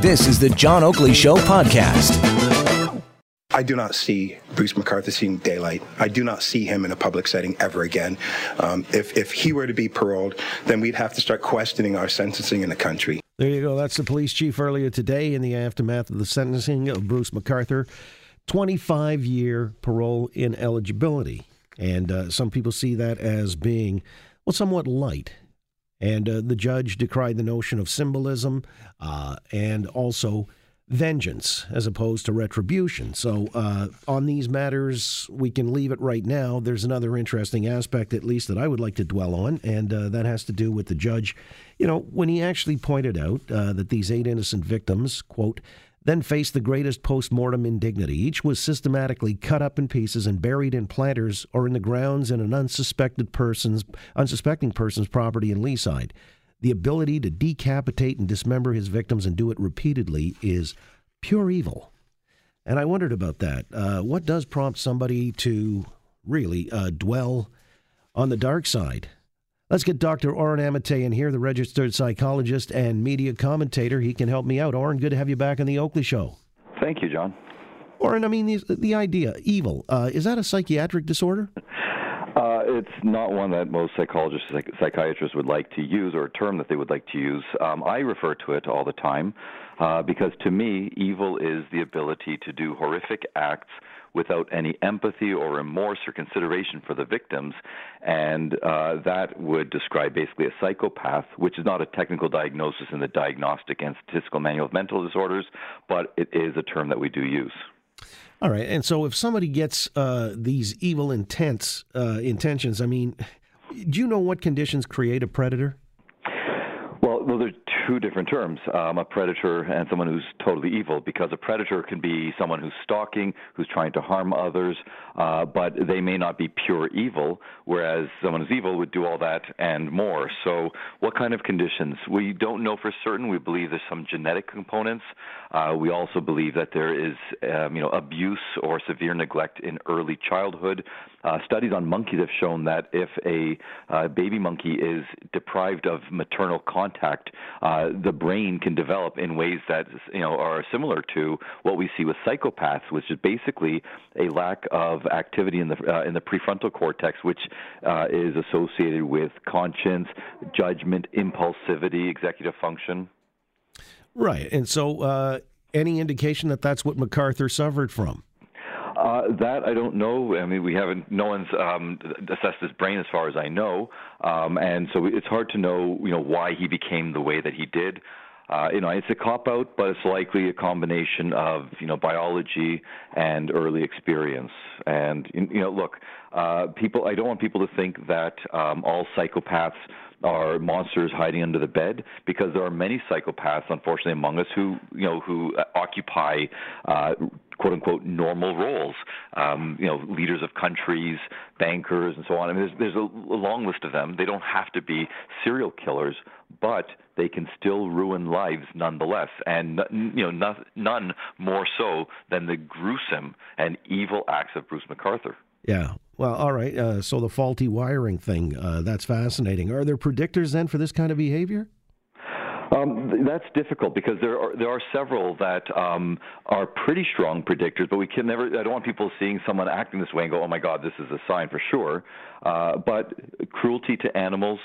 This is the John Oakley Show podcast. I do not see Bruce McArthur seeing daylight. I do not see him in a public setting ever again. Um, if, if he were to be paroled, then we'd have to start questioning our sentencing in the country. There you go. That's the police chief earlier today in the aftermath of the sentencing of Bruce McArthur. 25 year parole ineligibility. And uh, some people see that as being, well, somewhat light. And uh, the judge decried the notion of symbolism uh, and also vengeance as opposed to retribution. So, uh, on these matters, we can leave it right now. There's another interesting aspect, at least, that I would like to dwell on, and uh, that has to do with the judge. You know, when he actually pointed out uh, that these eight innocent victims, quote, then faced the greatest post mortem indignity. Each was systematically cut up in pieces and buried in planters or in the grounds in an unsuspected person's unsuspecting person's property in Leaside. The ability to decapitate and dismember his victims and do it repeatedly is pure evil. And I wondered about that. Uh, what does prompt somebody to really uh, dwell on the dark side? Let's get Dr. Oren Amitay in here, the registered psychologist and media commentator. He can help me out. Oren, good to have you back on the Oakley Show. Thank you, John. Oren, I mean, the, the idea, evil, uh, is that a psychiatric disorder? Uh, it's not one that most psychologists, psych- psychiatrists would like to use, or a term that they would like to use. Um, I refer to it all the time uh, because to me, evil is the ability to do horrific acts without any empathy or remorse or consideration for the victims. And uh, that would describe basically a psychopath, which is not a technical diagnosis in the Diagnostic and Statistical Manual of Mental Disorders, but it is a term that we do use. All right. And so if somebody gets uh, these evil intents, uh, intentions, I mean, do you know what conditions create a predator? Well, well, there's two different terms um, a predator and someone who's totally evil, because a predator can be someone who's stalking, who's trying to harm others, uh, but they may not be pure evil, whereas someone who's evil would do all that and more. So, what kind of conditions? We don't know for certain. We believe there's some genetic components. Uh, we also believe that there is, um, you know, abuse or severe neglect in early childhood. Uh, studies on monkeys have shown that if a uh, baby monkey is deprived of maternal contact, uh, the brain can develop in ways that you know are similar to what we see with psychopaths, which is basically a lack of activity in the uh, in the prefrontal cortex, which uh, is associated with conscience, judgment, impulsivity, executive function. Right, and so uh, any indication that that's what McArthur suffered from? Uh, that I don't know. I mean, we haven't. No one's um, assessed his brain, as far as I know, um, and so it's hard to know, you know, why he became the way that he did. Uh, you know, it's a cop out, but it's likely a combination of you know biology and early experience. And you know, look, uh, people. I don't want people to think that um, all psychopaths are monsters hiding under the bed because there are many psychopaths unfortunately among us who you know who occupy uh, quote unquote normal roles. Um, you know leaders of countries bankers and so on. I mean there's there's a, a long list of them. They don't have to be serial killers but they can still ruin lives nonetheless. And you know not, none more so than the gruesome and evil acts of Bruce McArthur yeah. Well, all right. Uh, so the faulty wiring thing, uh, that's fascinating. Are there predictors then for this kind of behavior? Um, that's difficult because there are there are several that um, are pretty strong predictors, but we can never. I don't want people seeing someone acting this way and go, "Oh my God, this is a sign for sure." Uh, but cruelty to animals,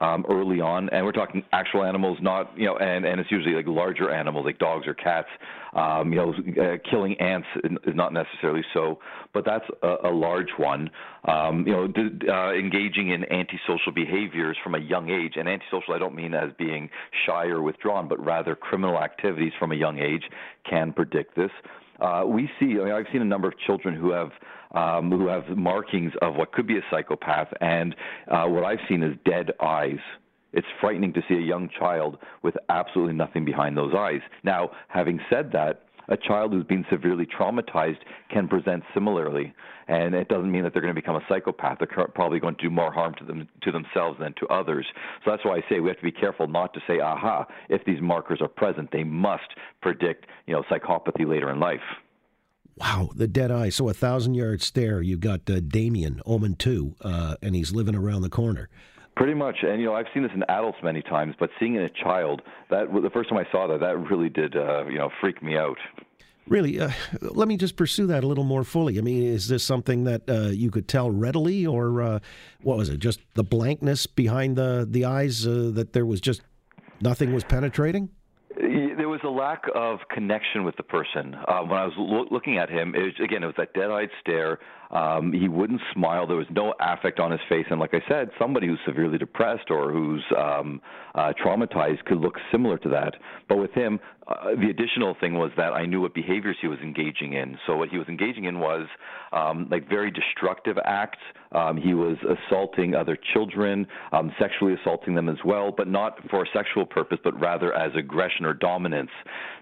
um, early on, and we're talking actual animals, not you know, and and it's usually like larger animals like dogs or cats. Um, you know, uh, killing ants is not necessarily so, but that's a, a large one. Um, you know, d- uh, engaging in antisocial behaviors from a young age, and antisocial I don't mean as being shy or withdrawn, but rather criminal activities from a young age can predict this. Uh, we see, I mean, I've seen a number of children who have um, who have markings of what could be a psychopath, and uh, what I've seen is dead eyes. It's frightening to see a young child with absolutely nothing behind those eyes. Now, having said that, a child who's been severely traumatized can present similarly, and it doesn't mean that they're going to become a psychopath. They're probably going to do more harm to them to themselves than to others. So that's why I say we have to be careful not to say, "Aha!" If these markers are present, they must predict, you know, psychopathy later in life. Wow, the dead eye. So a thousand yard stare. You've got uh, Damien, Omen 2, uh, and he's living around the corner. Pretty much, and you know, I've seen this in adults many times, but seeing it in a child, that the first time I saw that, that really did, uh, you know, freak me out. Really, uh, let me just pursue that a little more fully. I mean, is this something that uh, you could tell readily, or uh, what was it? Just the blankness behind the the eyes uh, that there was just nothing was penetrating. Was a lack of connection with the person. Uh, when I was lo- looking at him, it was, again, it was that dead-eyed stare. Um, he wouldn't smile. There was no affect on his face. And like I said, somebody who's severely depressed or who's um, uh, traumatized could look similar to that. But with him, uh, the additional thing was that I knew what behaviors he was engaging in. So what he was engaging in was um, like very destructive acts. Um, he was assaulting other children, um, sexually assaulting them as well, but not for a sexual purpose, but rather as aggression or dominance.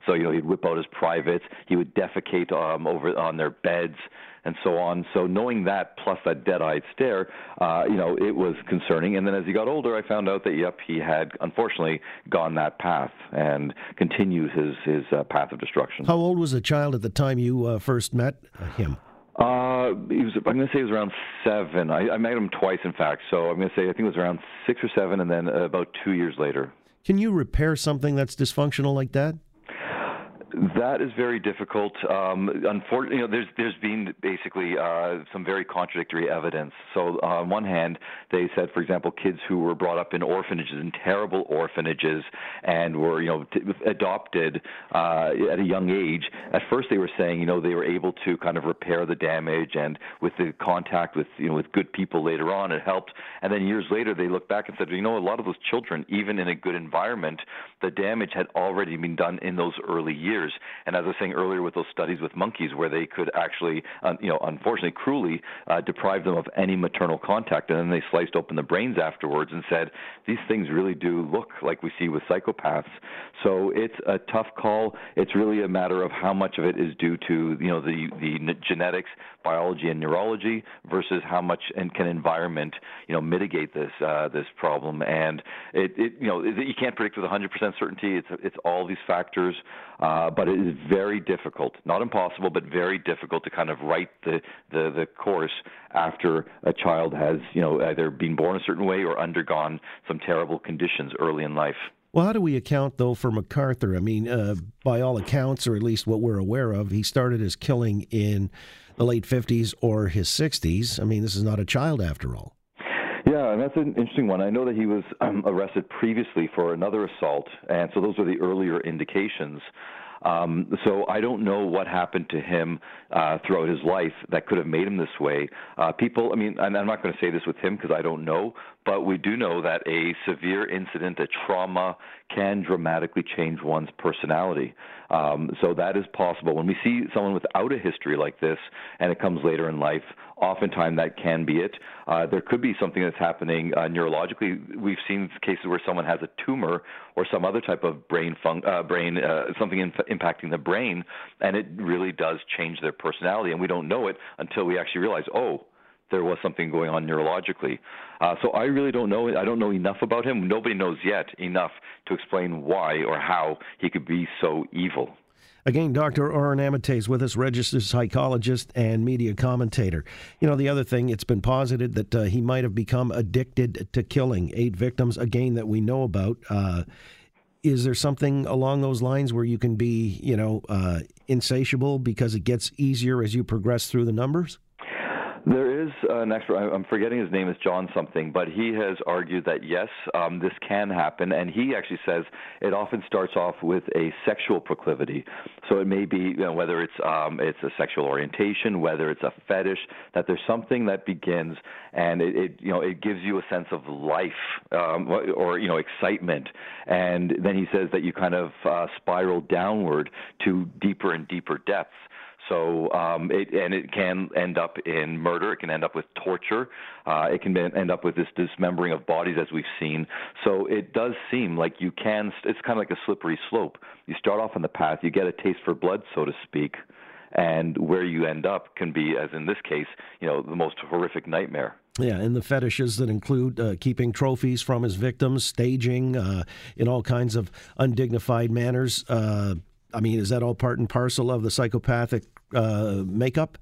So you know he'd whip out his privates. He would defecate um, over on their beds and so on. So knowing that, plus that dead-eyed stare, uh, you know, it was concerning. And then as he got older, I found out that yep, he had unfortunately gone that path and continues his his uh, path of destruction. How old was the child at the time you uh, first met him? Uh, he was. I'm going to say he was around seven. I, I met him twice, in fact. So I'm going to say I think it was around six or seven, and then about two years later. Can you repair something that's dysfunctional like that? That is very difficult. Um, unfortunately, you know, there's there's been basically uh, some very contradictory evidence. So on one hand, they said, for example, kids who were brought up in orphanages, in terrible orphanages, and were you know t- adopted uh, at a young age. At first, they were saying, you know, they were able to kind of repair the damage, and with the contact with you know with good people later on, it helped. And then years later, they looked back and said, you know, a lot of those children, even in a good environment, the damage had already been done in those early years years. And as I was saying earlier, with those studies with monkeys, where they could actually, you know, unfortunately, cruelly uh, deprive them of any maternal contact, and then they sliced open the brains afterwards and said these things really do look like we see with psychopaths. So it's a tough call. It's really a matter of how much of it is due to you know the the genetics, biology, and neurology versus how much and can environment you know mitigate this uh, this problem. And it, it you know you can't predict with 100% certainty. It's it's all these factors. Uh, but it is very difficult, not impossible, but very difficult to kind of right the, the, the course after a child has, you know, either been born a certain way or undergone some terrible conditions early in life. Well, how do we account, though, for McArthur? I mean, uh, by all accounts, or at least what we're aware of, he started his killing in the late 50s or his 60s. I mean, this is not a child after all. Yeah, and that's an interesting one. I know that he was um, arrested previously for another assault, and so those were the earlier indications. Um, so I don't know what happened to him uh, throughout his life that could have made him this way. Uh, people, I mean, and I'm not going to say this with him because I don't know, but we do know that a severe incident, a trauma, can dramatically change one's personality. Um, so that is possible. When we see someone without a history like this and it comes later in life, oftentimes that can be it. Uh, there could be something that's happening uh, neurologically. We've seen cases where someone has a tumor or some other type of brain fun- uh, brain uh, something in- impacting the brain, and it really does change their personality, and we don't know it until we actually realize, oh there was something going on neurologically. Uh, so I really don't know. I don't know enough about him. Nobody knows yet enough to explain why or how he could be so evil. Again, Dr. Oren Amitay is with us, registered psychologist and media commentator. You know, the other thing, it's been posited that uh, he might have become addicted to killing eight victims, again, that we know about. Uh, is there something along those lines where you can be, you know, uh, insatiable because it gets easier as you progress through the numbers? There is an expert, I'm forgetting his name is John something, but he has argued that yes, um, this can happen, and he actually says it often starts off with a sexual proclivity. So it may be you know, whether it's um, it's a sexual orientation, whether it's a fetish, that there's something that begins and it, it you know it gives you a sense of life um, or you know excitement, and then he says that you kind of uh, spiral downward to deeper and deeper depths. So um, it and it can end up in murder. It can end up with torture. Uh, it can end up with this dismembering of bodies, as we've seen. So it does seem like you can. It's kind of like a slippery slope. You start off on the path. You get a taste for blood, so to speak, and where you end up can be, as in this case, you know, the most horrific nightmare. Yeah, and the fetishes that include uh, keeping trophies from his victims, staging uh, in all kinds of undignified manners. Uh, I mean, is that all part and parcel of the psychopathic uh, makeup?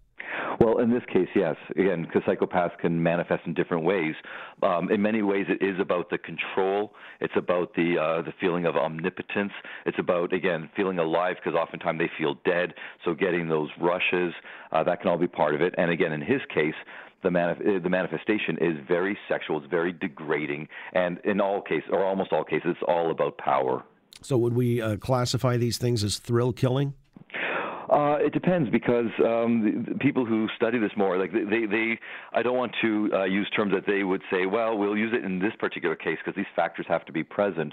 Well, in this case, yes. Again, because psychopaths can manifest in different ways. Um, in many ways, it is about the control. It's about the uh, the feeling of omnipotence. It's about again feeling alive because oftentimes they feel dead. So getting those rushes, uh, that can all be part of it. And again, in his case, the, manif- the manifestation is very sexual. It's very degrading, and in all cases, or almost all cases, it's all about power. So, would we uh, classify these things as thrill killing? Uh, it depends because um, the, the people who study this more, like they, they, I don't want to uh, use terms that they would say, well, we'll use it in this particular case because these factors have to be present.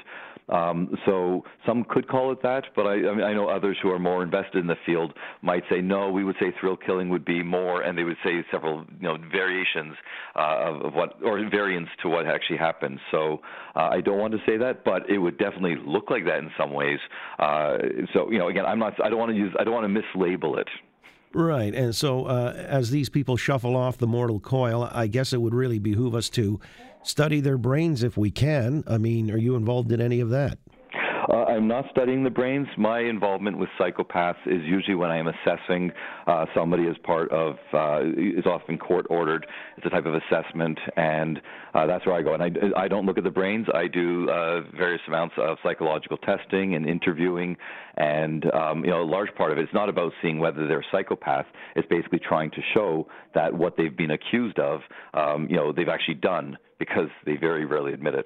Um, so some could call it that, but I, I, mean, I know others who are more invested in the field might say no. We would say thrill killing would be more, and they would say several, you know, variations uh, of, of what or variants to what actually happens. So uh, I don't want to say that, but it would definitely look like that in some ways. Uh, so you know, again, I'm not. I don't want to use. I don't want to mislabel it. Right. And so, uh, as these people shuffle off the mortal coil, I guess it would really behoove us to study their brains if we can. I mean, are you involved in any of that? Uh, I'm not studying the brains. My involvement with psychopaths is usually when I am assessing uh, somebody as part of uh, is often court ordered. It's a type of assessment, and uh, that's where I go. And I, I don't look at the brains. I do uh, various amounts of psychological testing and interviewing, and um, you know, a large part of it is not about seeing whether they're psychopath. It's basically trying to show that what they've been accused of, um, you know, they've actually done because they very rarely admit it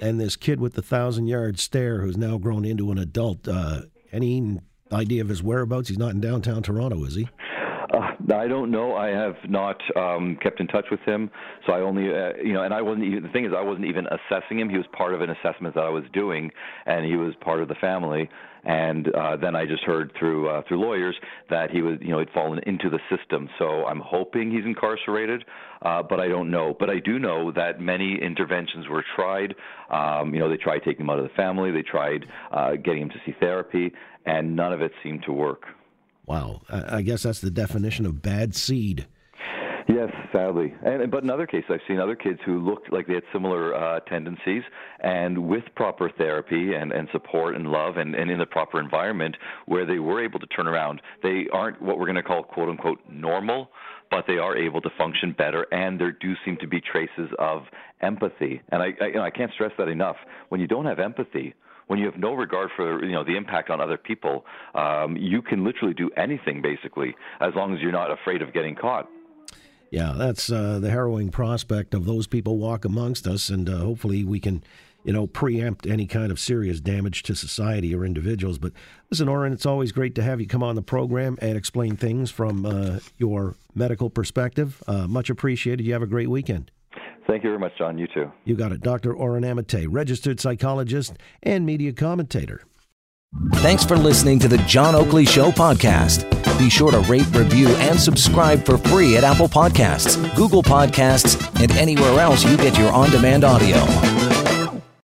and this kid with the thousand yard stare who's now grown into an adult. Uh, any idea of his whereabouts? He's not in downtown Toronto, is he? Uh, I don't know. I have not um, kept in touch with him, so I only, uh, you know, and I wasn't. Even, the thing is, I wasn't even assessing him. He was part of an assessment that I was doing, and he was part of the family. And uh, then I just heard through uh, through lawyers that he was, you know, he'd fallen into the system. So I'm hoping he's incarcerated, uh, but I don't know. But I do know that many interventions were tried. Um, you know, they tried taking him out of the family. They tried uh, getting him to see therapy, and none of it seemed to work. Wow. I guess that's the definition of bad seed. Yes, sadly. And but in other cases, I've seen other kids who looked like they had similar uh, tendencies, and with proper therapy and, and support and love, and, and in the proper environment where they were able to turn around, they aren't what we're going to call quote unquote normal, but they are able to function better, and there do seem to be traces of empathy. And I, I, you know, I can't stress that enough. When you don't have empathy, when you have no regard for you know the impact on other people, um, you can literally do anything basically as long as you're not afraid of getting caught. Yeah, that's uh, the harrowing prospect of those people walk amongst us, and uh, hopefully we can, you know, preempt any kind of serious damage to society or individuals. But listen, Oren, it's always great to have you come on the program and explain things from uh, your medical perspective. Uh, much appreciated. You have a great weekend. Thank you very much, John. You too. You got it. Dr. Oren Amitay, registered psychologist and media commentator. Thanks for listening to the John Oakley Show podcast. Be sure to rate, review, and subscribe for free at Apple Podcasts, Google Podcasts, and anywhere else you get your on demand audio.